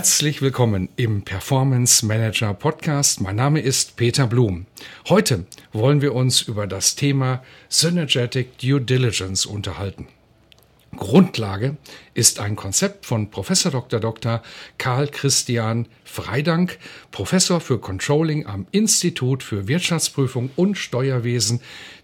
Herzlich willkommen im Performance Manager Podcast. Mein Name ist Peter Blum. Heute wollen wir uns über das Thema Synergetic Due Diligence unterhalten. Grundlage ist ein Konzept von Professor Dr. Dr. Karl Christian Freidank, Professor für Controlling am Institut für Wirtschaftsprüfung und Steuerwesen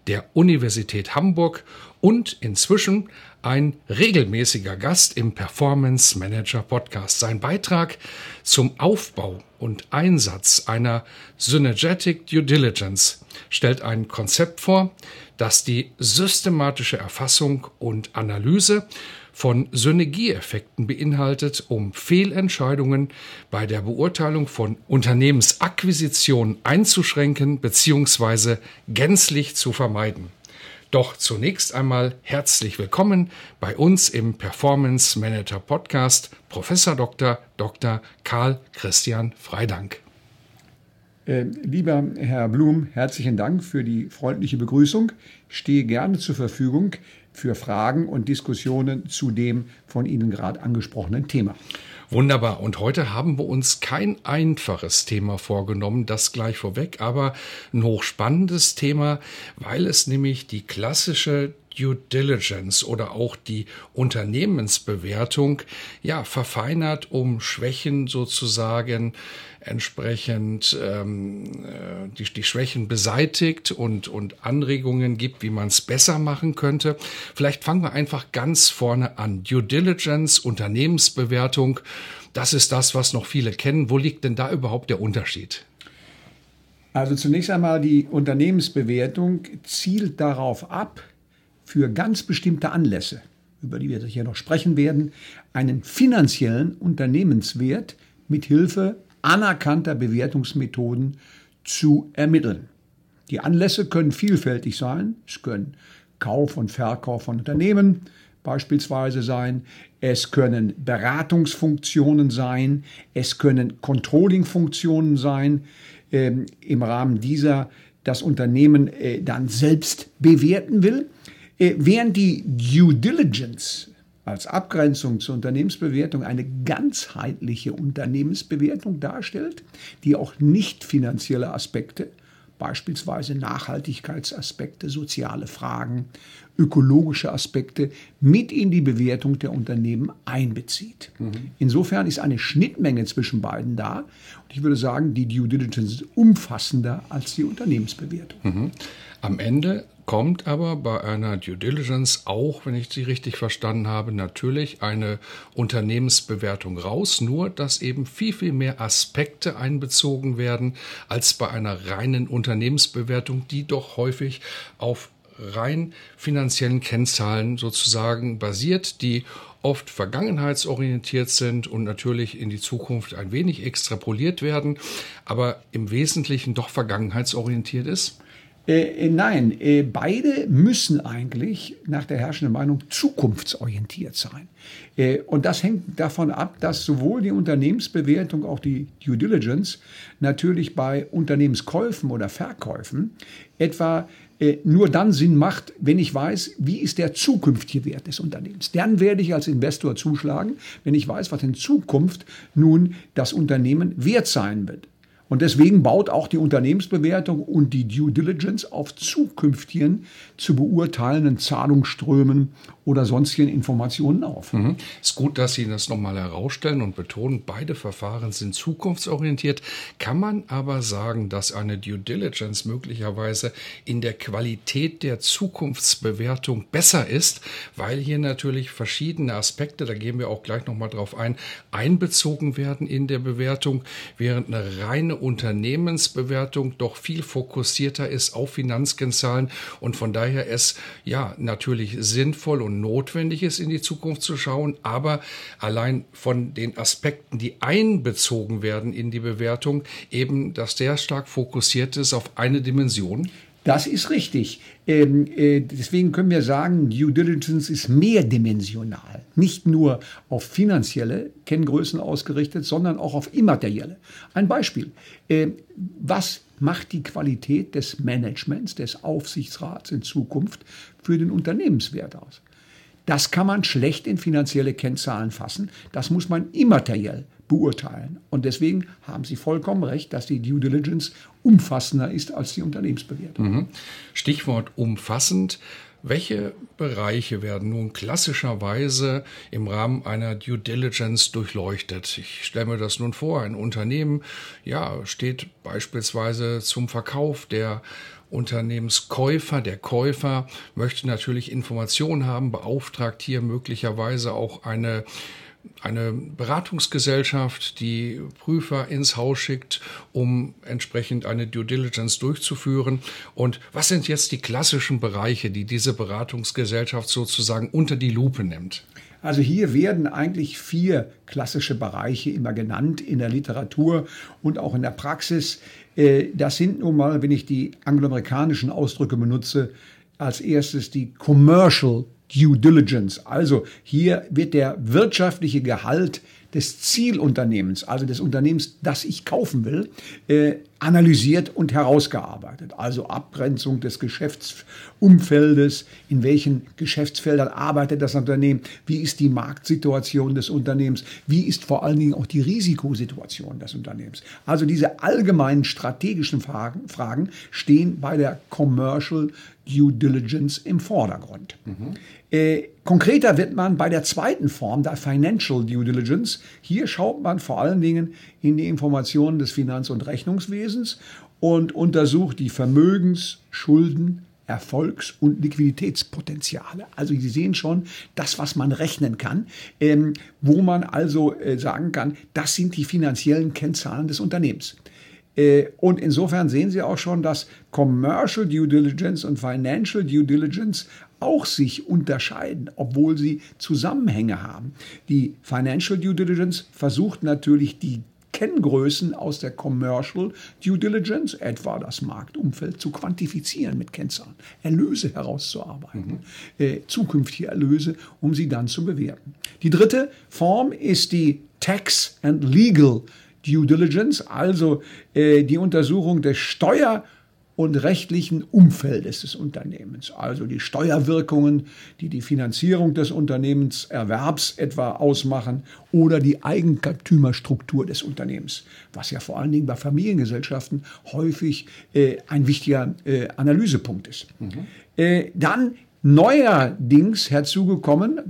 der Universität Hamburg und inzwischen ein regelmäßiger Gast im Performance Manager Podcast. Sein Beitrag zum Aufbau und Einsatz einer Synergetic Due Diligence stellt ein Konzept vor, das die systematische Erfassung und Analyse von Synergieeffekten beinhaltet, um Fehlentscheidungen bei der Beurteilung von Unternehmensakquisitionen einzuschränken bzw. gänzlich zu vermeiden. Doch zunächst einmal herzlich willkommen bei uns im Performance Manager Podcast Professor Dr. Dr. Karl Christian Freidank. Äh, lieber Herr Blum, herzlichen Dank für die freundliche Begrüßung. Stehe gerne zur Verfügung für Fragen und Diskussionen zu dem von Ihnen gerade angesprochenen Thema. Wunderbar. Und heute haben wir uns kein einfaches Thema vorgenommen, das gleich vorweg, aber ein hochspannendes Thema, weil es nämlich die klassische Due Diligence oder auch die Unternehmensbewertung ja verfeinert, um Schwächen sozusagen entsprechend ähm, äh, die, die Schwächen beseitigt und, und Anregungen gibt, wie man es besser machen könnte. Vielleicht fangen wir einfach ganz vorne an. Due Diligence, Unternehmensbewertung, das ist das, was noch viele kennen. Wo liegt denn da überhaupt der Unterschied? Also zunächst einmal die Unternehmensbewertung zielt darauf ab, für ganz bestimmte Anlässe, über die wir sicher noch sprechen werden, einen finanziellen Unternehmenswert mit Hilfe anerkannter Bewertungsmethoden zu ermitteln. Die Anlässe können vielfältig sein. Es können Kauf und Verkauf von Unternehmen beispielsweise sein. Es können Beratungsfunktionen sein. Es können Controllingfunktionen sein. Ähm, Im Rahmen dieser das Unternehmen äh, dann selbst bewerten will. Äh, während die Due Diligence als Abgrenzung zur Unternehmensbewertung eine ganzheitliche Unternehmensbewertung darstellt, die auch nicht finanzielle Aspekte, beispielsweise Nachhaltigkeitsaspekte, soziale Fragen, ökologische Aspekte mit in die Bewertung der Unternehmen einbezieht. Mhm. Insofern ist eine Schnittmenge zwischen beiden da. Und ich würde sagen, die Due Diligence ist umfassender als die Unternehmensbewertung. Mhm. Am Ende kommt aber bei einer Due Diligence auch, wenn ich sie richtig verstanden habe, natürlich eine Unternehmensbewertung raus, nur dass eben viel, viel mehr Aspekte einbezogen werden als bei einer reinen Unternehmensbewertung, die doch häufig auf rein finanziellen Kennzahlen sozusagen basiert, die oft vergangenheitsorientiert sind und natürlich in die Zukunft ein wenig extrapoliert werden, aber im Wesentlichen doch vergangenheitsorientiert ist? Äh, äh, nein, äh, beide müssen eigentlich nach der herrschenden Meinung zukunftsorientiert sein. Äh, und das hängt davon ab, dass sowohl die Unternehmensbewertung, auch die Due Diligence natürlich bei Unternehmenskäufen oder Verkäufen etwa äh, nur dann Sinn macht, wenn ich weiß, wie ist der zukünftige Wert des Unternehmens. Dann werde ich als Investor zuschlagen, wenn ich weiß, was in Zukunft nun das Unternehmen wert sein wird. Und deswegen baut auch die Unternehmensbewertung und die Due Diligence auf zukünftigen zu beurteilenden Zahlungsströmen oder sonstigen Informationen auf. Mhm. Ist gut, dass Sie das nochmal herausstellen und betonen, beide Verfahren sind zukunftsorientiert. Kann man aber sagen, dass eine Due Diligence möglicherweise in der Qualität der Zukunftsbewertung besser ist, weil hier natürlich verschiedene Aspekte, da gehen wir auch gleich nochmal drauf ein, einbezogen werden in der Bewertung, während eine reine Unternehmensbewertung doch viel fokussierter ist auf Finanzkennzahlen und von daher es ja natürlich sinnvoll und notwendig ist, in die Zukunft zu schauen, aber allein von den Aspekten, die einbezogen werden in die Bewertung, eben, dass der stark fokussiert ist auf eine Dimension. Das ist richtig. Ähm, äh, deswegen können wir sagen, Due Diligence ist mehrdimensional. Nicht nur auf finanzielle Kenngrößen ausgerichtet, sondern auch auf immaterielle. Ein Beispiel. Äh, was macht die Qualität des Managements, des Aufsichtsrats in Zukunft für den Unternehmenswert aus? Das kann man schlecht in finanzielle Kennzahlen fassen. Das muss man immateriell beurteilen. Und deswegen haben Sie vollkommen recht, dass die Due Diligence umfassender ist als die Unternehmensbewertung. Mhm. Stichwort umfassend. Welche Bereiche werden nun klassischerweise im Rahmen einer Due Diligence durchleuchtet? Ich stelle mir das nun vor. Ein Unternehmen, ja, steht beispielsweise zum Verkauf der Unternehmenskäufer, der Käufer möchte natürlich Informationen haben, beauftragt hier möglicherweise auch eine eine Beratungsgesellschaft, die Prüfer ins Haus schickt, um entsprechend eine Due Diligence durchzuführen. Und was sind jetzt die klassischen Bereiche, die diese Beratungsgesellschaft sozusagen unter die Lupe nimmt? Also hier werden eigentlich vier klassische Bereiche immer genannt in der Literatur und auch in der Praxis. Äh, das sind nun mal, wenn ich die angloamerikanischen Ausdrücke benutze, als erstes die Commercial Due Diligence. Also hier wird der wirtschaftliche Gehalt des Zielunternehmens, also des Unternehmens, das ich kaufen will, äh, analysiert und herausgearbeitet. Also Abgrenzung des Geschäftsumfeldes, in welchen Geschäftsfeldern arbeitet das Unternehmen, wie ist die Marktsituation des Unternehmens, wie ist vor allen Dingen auch die Risikosituation des Unternehmens. Also diese allgemeinen strategischen Fragen, Fragen stehen bei der Commercial Due Diligence im Vordergrund. Mhm. Äh, konkreter wird man bei der zweiten Form, der Financial Due Diligence. Hier schaut man vor allen Dingen in die Informationen des Finanz- und Rechnungswesens und untersucht die Vermögens-, Schulden-, Erfolgs- und Liquiditätspotenziale. Also Sie sehen schon, das, was man rechnen kann, ähm, wo man also äh, sagen kann, das sind die finanziellen Kennzahlen des Unternehmens. Äh, und insofern sehen Sie auch schon, dass Commercial Due Diligence und Financial Due Diligence auch sich unterscheiden, obwohl sie Zusammenhänge haben. Die Financial Due Diligence versucht natürlich die Kenngrößen aus der Commercial Due Diligence, etwa das Marktumfeld, zu quantifizieren mit Kennzahlen, Erlöse herauszuarbeiten, mhm. äh, zukünftige Erlöse, um sie dann zu bewerten. Die dritte Form ist die Tax and Legal Due Diligence, also äh, die Untersuchung des Steuer- und rechtlichen Umfeldes des Unternehmens, also die Steuerwirkungen, die die Finanzierung des Unternehmenserwerbs etwa ausmachen oder die Eigentümerstruktur des Unternehmens, was ja vor allen Dingen bei Familiengesellschaften häufig äh, ein wichtiger äh, Analysepunkt ist. Mhm. Äh, dann neuerdings herzugekommen,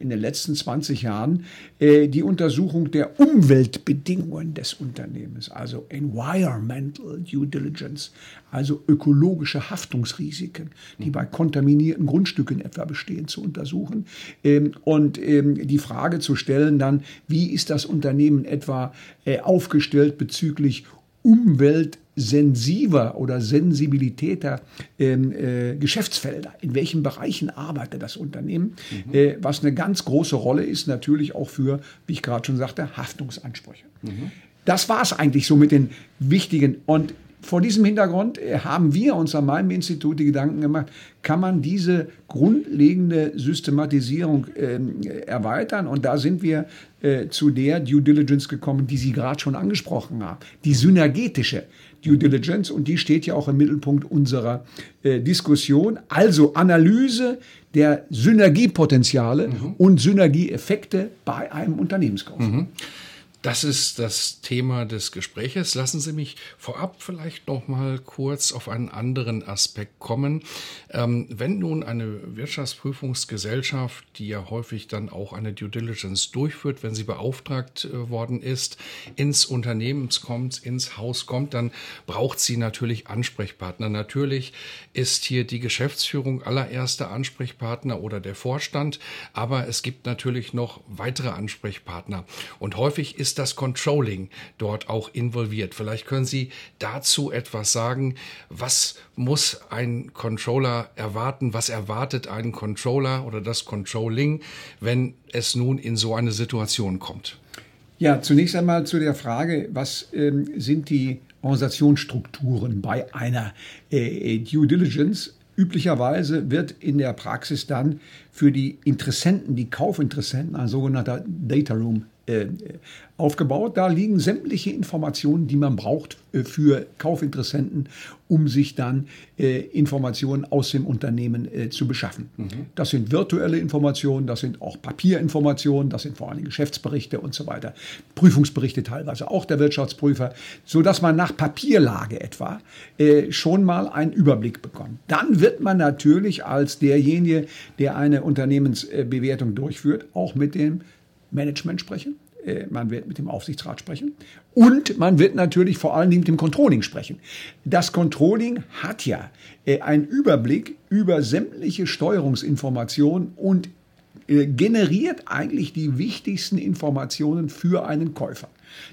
in den letzten 20 Jahren, äh, die Untersuchung der Umweltbedingungen des Unternehmens, also Environmental Due Diligence, also ökologische Haftungsrisiken, die bei kontaminierten Grundstücken etwa bestehen, zu untersuchen. Ähm, und ähm, die Frage zu stellen dann, wie ist das Unternehmen etwa äh, aufgestellt bezüglich umweltsensibler oder sensibilitäter ähm, äh, Geschäftsfelder. In welchen Bereichen arbeitet das Unternehmen? Mhm. Äh, was eine ganz große Rolle ist natürlich auch für, wie ich gerade schon sagte, Haftungsansprüche. Mhm. Das war es eigentlich so mit den wichtigen. Und vor diesem Hintergrund äh, haben wir uns an meinem Institut die Gedanken gemacht, kann man diese grundlegende Systematisierung äh, erweitern? Und da sind wir äh, zu der Due Diligence gekommen, die Sie gerade schon angesprochen haben, die synergetische Due Diligence. Und die steht ja auch im Mittelpunkt unserer äh, Diskussion. Also Analyse der Synergiepotenziale mhm. und Synergieeffekte bei einem Unternehmenskauf. Mhm. Das ist das Thema des Gespräches. Lassen Sie mich vorab vielleicht noch mal kurz auf einen anderen Aspekt kommen. Ähm, wenn nun eine Wirtschaftsprüfungsgesellschaft, die ja häufig dann auch eine Due Diligence durchführt, wenn sie beauftragt äh, worden ist, ins Unternehmen kommt, ins Haus kommt, dann braucht sie natürlich Ansprechpartner. Natürlich ist hier die Geschäftsführung allererster Ansprechpartner oder der Vorstand, aber es gibt natürlich noch weitere Ansprechpartner. Und häufig ist ist das Controlling dort auch involviert? Vielleicht können Sie dazu etwas sagen. Was muss ein Controller erwarten? Was erwartet ein Controller oder das Controlling, wenn es nun in so eine Situation kommt? Ja, zunächst einmal zu der Frage, was ähm, sind die Organisationsstrukturen bei einer äh, Due Diligence? Üblicherweise wird in der Praxis dann für die Interessenten, die Kaufinteressenten, ein sogenannter Data Room aufgebaut. Da liegen sämtliche Informationen, die man braucht äh, für Kaufinteressenten, um sich dann äh, Informationen aus dem Unternehmen zu beschaffen. Mhm. Das sind virtuelle Informationen, das sind auch Papierinformationen, das sind vor allem Geschäftsberichte und so weiter, Prüfungsberichte teilweise auch der Wirtschaftsprüfer, so dass man nach Papierlage etwa schon mal einen Überblick bekommt. Dann wird man natürlich als derjenige, der eine Unternehmensbewertung durchführt, auch mit dem Management sprechen, äh, man wird mit dem Aufsichtsrat sprechen und man wird natürlich vor allen Dingen mit dem Controlling sprechen. Das Controlling hat ja äh, einen Überblick über sämtliche Steuerungsinformationen und äh, generiert eigentlich die wichtigsten Informationen für einen Käufer.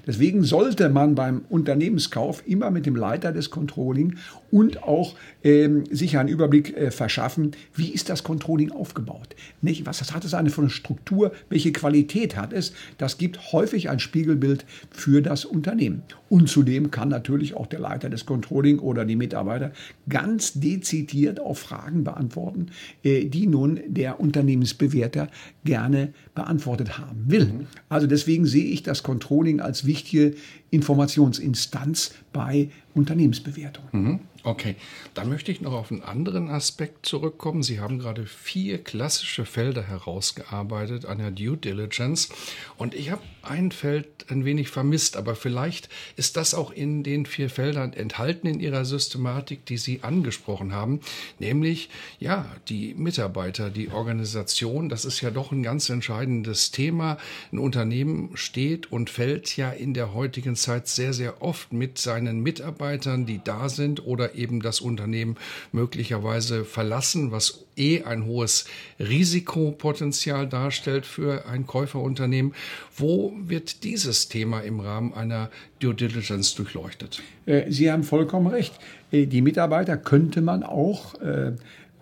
Deswegen sollte man beim Unternehmenskauf immer mit dem Leiter des Controlling und auch ähm, sich einen Überblick äh, verschaffen, wie ist das Controlling aufgebaut? Nicht, was hat es eine eine Struktur? Welche Qualität hat es? Das gibt häufig ein Spiegelbild für das Unternehmen. Und zudem kann natürlich auch der Leiter des Controlling oder die Mitarbeiter ganz dezidiert auf Fragen beantworten, äh, die nun der Unternehmensbewerter gerne beantwortet haben will. Mhm. Also deswegen sehe ich das Controlling als wichtige Informationsinstanz bei Unternehmensbewertungen. Mhm. Okay, da möchte ich noch auf einen anderen Aspekt zurückkommen. Sie haben gerade vier klassische Felder herausgearbeitet einer Due Diligence und ich habe ein Feld ein wenig vermisst, aber vielleicht ist das auch in den vier Feldern enthalten in Ihrer Systematik, die Sie angesprochen haben, nämlich ja, die Mitarbeiter, die Organisation, das ist ja doch ein ganz entscheidendes Thema. Ein Unternehmen steht und fällt ja in der heutigen Zeit sehr, sehr oft mit seinen Mitarbeitern, die da sind oder eben das Unternehmen möglicherweise verlassen, was eh ein hohes Risikopotenzial darstellt für ein Käuferunternehmen. Wo wird dieses Thema im Rahmen einer Due Diligence durchleuchtet? Äh, Sie haben vollkommen recht. Äh, die Mitarbeiter könnte man auch äh,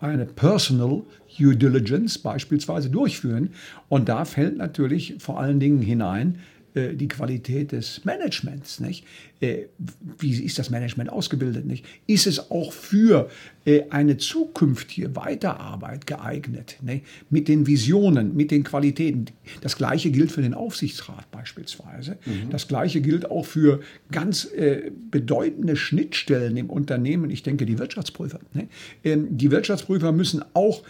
eine Personal Due Diligence beispielsweise durchführen. Und da fällt natürlich vor allen Dingen hinein die Qualität des Managements. Nicht? Äh, wie ist das Management ausgebildet, nicht? Ist es auch für äh, eine zukünftige Weiterarbeit geeignet, nicht? mit den Visionen, mit den Qualitäten? Das Gleiche gilt für den Aufsichtsrat beispielsweise. Mhm. Das Gleiche gilt auch für ganz äh, bedeutende Schnittstellen im Unternehmen. Ich denke, die Wirtschaftsprüfer. Ne? Ähm, die Wirtschaftsprüfer müssen auch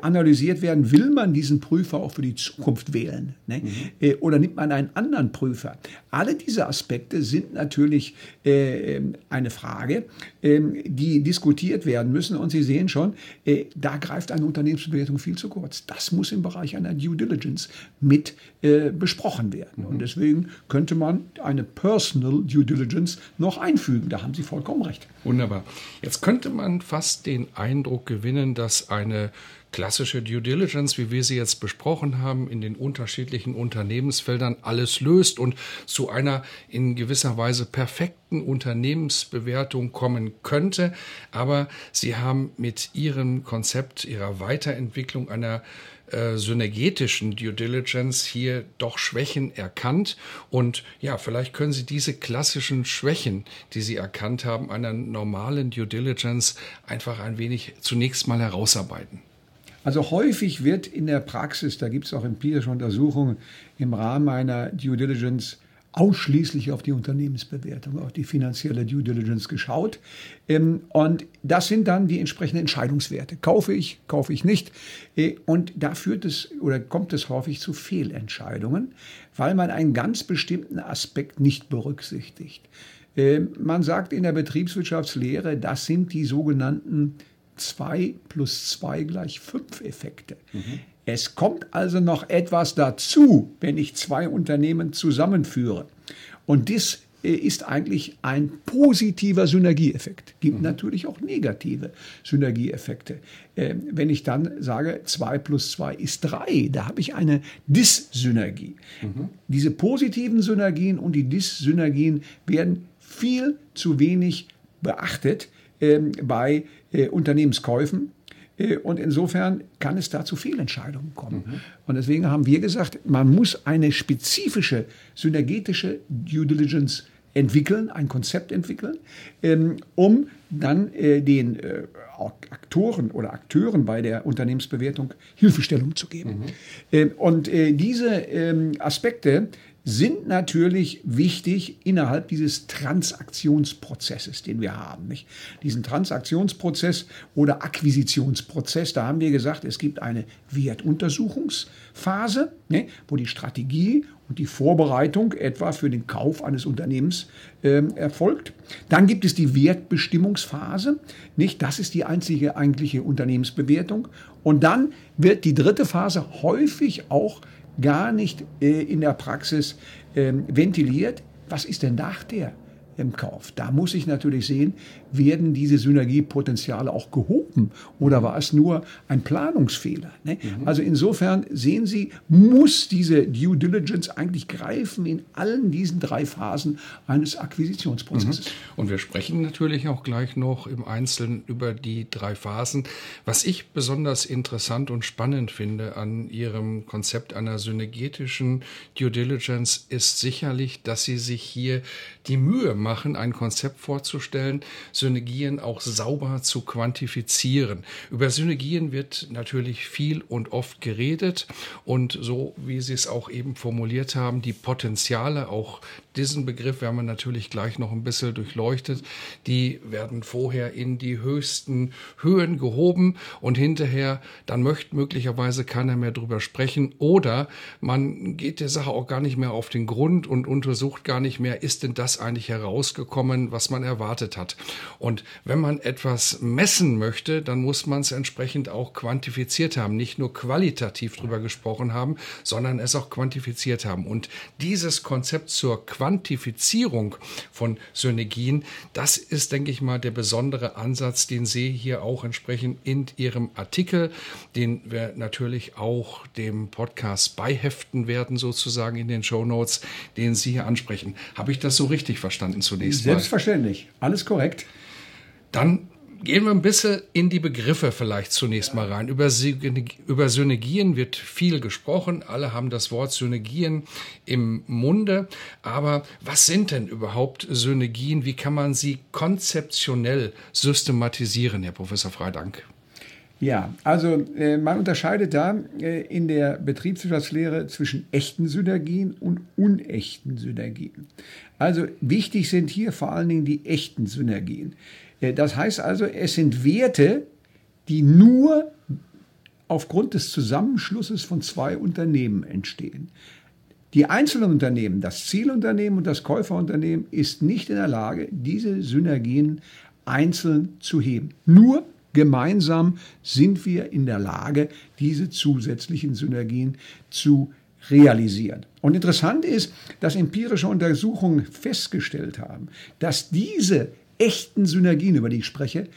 analysiert werden. Will man diesen Prüfer auch für die Zukunft wählen? Ne? Mhm. Oder nimmt man einen anderen Prüfer? Alle diese Aspekte sind natürlich natürlich äh, eine Frage, äh, die diskutiert werden müssen. Und Sie sehen schon, äh, da greift eine Unternehmensbewertung viel zu kurz. Das muss im Bereich einer Due Diligence mit äh, besprochen werden. Mhm. Und deswegen könnte man eine Personal Due Diligence noch einfügen. Da haben Sie vollkommen recht. Wunderbar. Jetzt könnte man fast den Eindruck gewinnen, dass eine klassische Due Diligence, wie wir sie jetzt besprochen haben, in den unterschiedlichen Unternehmensfeldern alles löst und zu einer in gewisser Weise perfekten Unternehmensbewertung kommen könnte. Aber sie haben mit ihrem Konzept, ihrer Weiterentwicklung einer äh, synergetischen Due Diligence hier doch Schwächen erkannt. Und ja, vielleicht können Sie diese klassischen Schwächen, die Sie erkannt haben, einer normalen Due Diligence einfach ein wenig zunächst mal herausarbeiten. Also häufig wird in der Praxis, da gibt es auch empirische Untersuchungen im Rahmen einer Due Diligence ausschließlich auf die Unternehmensbewertung, auf die finanzielle Due Diligence geschaut. Ähm, und das sind dann die entsprechenden Entscheidungswerte. Kaufe ich, kaufe ich nicht. Äh, und da führt es oder kommt es häufig zu Fehlentscheidungen, weil man einen ganz bestimmten Aspekt nicht berücksichtigt. Ähm, man sagt in der Betriebswirtschaftslehre, das sind die sogenannten 2 plus 2 gleich 5 Effekte. Mhm. Es kommt also noch etwas dazu, wenn ich zwei Unternehmen zusammenführe. Und dies äh, ist eigentlich ein positiver Synergieeffekt. Gibt mhm. natürlich auch negative Synergieeffekte. Ähm, wenn ich dann sage, 2 plus 2 ist 3, da habe ich eine Dis-Synergie. Mhm. Diese positiven Synergien und die Dis-Synergien werden viel zu wenig beachtet ähm, bei äh, Unternehmenskäufen. Äh, und insofern kann es da zu Fehlentscheidungen kommen. Mhm. Und deswegen haben wir gesagt, man muss eine spezifische synergetische Due Diligence entwickeln, ein Konzept entwickeln, ähm, um dann äh, den äh, Aktoren oder Akteuren bei der Unternehmensbewertung Hilfestellung zu geben. Mhm. Ähm, und diese ähm, Aspekte sind natürlich wichtig innerhalb dieses Transaktionsprozesses, den wir haben. Nicht? Diesen Transaktionsprozess oder Akquisitionsprozess, da haben wir gesagt, es gibt eine Wertuntersuchungsphase, ne, wo die Strategie und die Vorbereitung etwa für den Kauf eines Unternehmens äh, erfolgt. Dann gibt es die Wertbestimmungsphase, nicht? Das ist die einzige eigentliche Unternehmensbewertung. Und dann wird die dritte Phase häufig auch gar nicht äh, in der Praxis äh, ventiliert. Was ist denn nach der im Kauf. Da muss ich natürlich sehen, werden diese Synergiepotenziale auch gehoben oder war es nur ein Planungsfehler? Ne? Mhm. Also insofern sehen Sie, muss diese Due Diligence eigentlich greifen in allen diesen drei Phasen eines Akquisitionsprozesses. Mhm. Und wir sprechen natürlich auch gleich noch im Einzelnen über die drei Phasen. Was ich besonders interessant und spannend finde an Ihrem Konzept einer synergetischen Due Diligence ist sicherlich, dass Sie sich hier die Mühe machen, ein Konzept vorzustellen, Synergien auch sauber zu quantifizieren. Über Synergien wird natürlich viel und oft geredet und so, wie Sie es auch eben formuliert haben, die Potenziale, auch diesen Begriff werden wir natürlich gleich noch ein bisschen durchleuchtet, die werden vorher in die höchsten Höhen gehoben und hinterher, dann möchte möglicherweise keiner mehr drüber sprechen oder man geht der Sache auch gar nicht mehr auf den Grund und untersucht gar nicht mehr, ist denn das eigentlich herausgekommen, was man erwartet hat. Und wenn man etwas messen möchte, dann muss man es entsprechend auch quantifiziert haben, nicht nur qualitativ drüber gesprochen haben, sondern es auch quantifiziert haben. Und dieses Konzept zur Quantifizierung von Synergien, das ist, denke ich mal, der besondere Ansatz, den Sie hier auch entsprechend in Ihrem Artikel, den wir natürlich auch dem Podcast beiheften werden, sozusagen in den Show Notes, den Sie hier ansprechen. Habe ich das so richtig verstanden zunächst? Selbstverständlich, alles korrekt. Dann gehen wir ein bisschen in die Begriffe vielleicht zunächst mal rein. Über, über Synergien wird viel gesprochen. Alle haben das Wort Synergien im Munde. Aber was sind denn überhaupt Synergien? Wie kann man sie konzeptionell systematisieren, Herr Professor Freidank? Ja, also äh, man unterscheidet da äh, in der Betriebswirtschaftslehre zwischen echten Synergien und unechten Synergien. Also wichtig sind hier vor allen Dingen die echten Synergien. Äh, das heißt also, es sind Werte, die nur aufgrund des Zusammenschlusses von zwei Unternehmen entstehen. Die einzelnen Unternehmen, das Zielunternehmen und das Käuferunternehmen, ist nicht in der Lage, diese Synergien einzeln zu heben. Nur gemeinsam sind wir in der Lage, diese zusätzlichen Synergien zu realisieren. Und interessant ist, dass empirische Untersuchungen festgestellt haben, dass diese echten Synergien, über die ich spreche,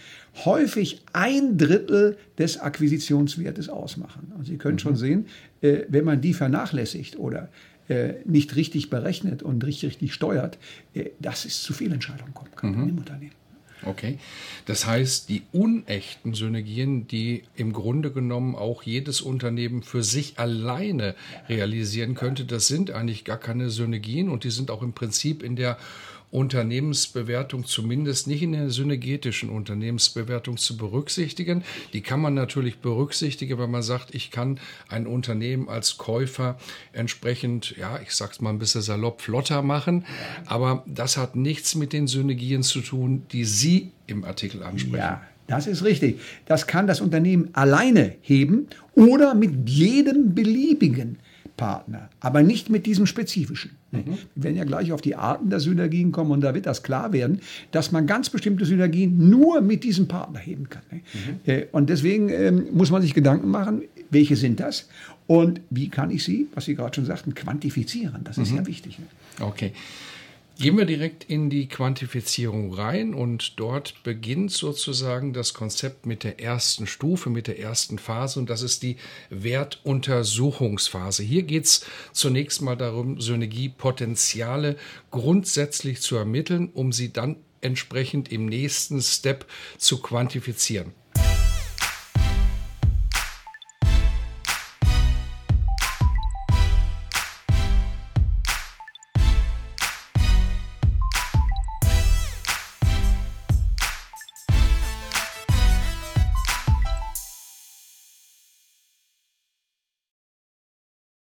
häufig ein Drittel des Akquisitionswertes ausmachen. Und Sie können mhm. schon sehen, äh, wenn man die vernachlässigt oder äh, nicht richtig berechnet und richtig, richtig steuert, äh, dass es zu Fehlentscheidungen kommen kann mhm. im Unternehmen. Okay. Das heißt, die unechten Synergien, die im Grunde genommen auch jedes Unternehmen für sich alleine realisieren könnte, das sind eigentlich gar keine Synergien und die sind auch im Prinzip in der Unternehmensbewertung zumindest nicht in der synergetischen Unternehmensbewertung zu berücksichtigen. Die kann man natürlich berücksichtigen, wenn man sagt, ich kann ein Unternehmen als Käufer entsprechend, ja, ich sag's mal ein bisschen salopp, flotter machen. Aber das hat nichts mit den Synergien zu tun, die Sie im Artikel ansprechen. Ja. Das ist richtig. Das kann das Unternehmen alleine heben oder mit jedem beliebigen Partner, aber nicht mit diesem spezifischen. Mhm. Wir werden ja gleich auf die Arten der Synergien kommen und da wird das klar werden, dass man ganz bestimmte Synergien nur mit diesem Partner heben kann. Mhm. Äh, und deswegen ähm, muss man sich Gedanken machen, welche sind das und wie kann ich sie, was Sie gerade schon sagten, quantifizieren. Das ist mhm. ja wichtig. Okay. Gehen wir direkt in die Quantifizierung rein und dort beginnt sozusagen das Konzept mit der ersten Stufe, mit der ersten Phase und das ist die Wertuntersuchungsphase. Hier geht es zunächst mal darum, Synergiepotenziale grundsätzlich zu ermitteln, um sie dann entsprechend im nächsten Step zu quantifizieren.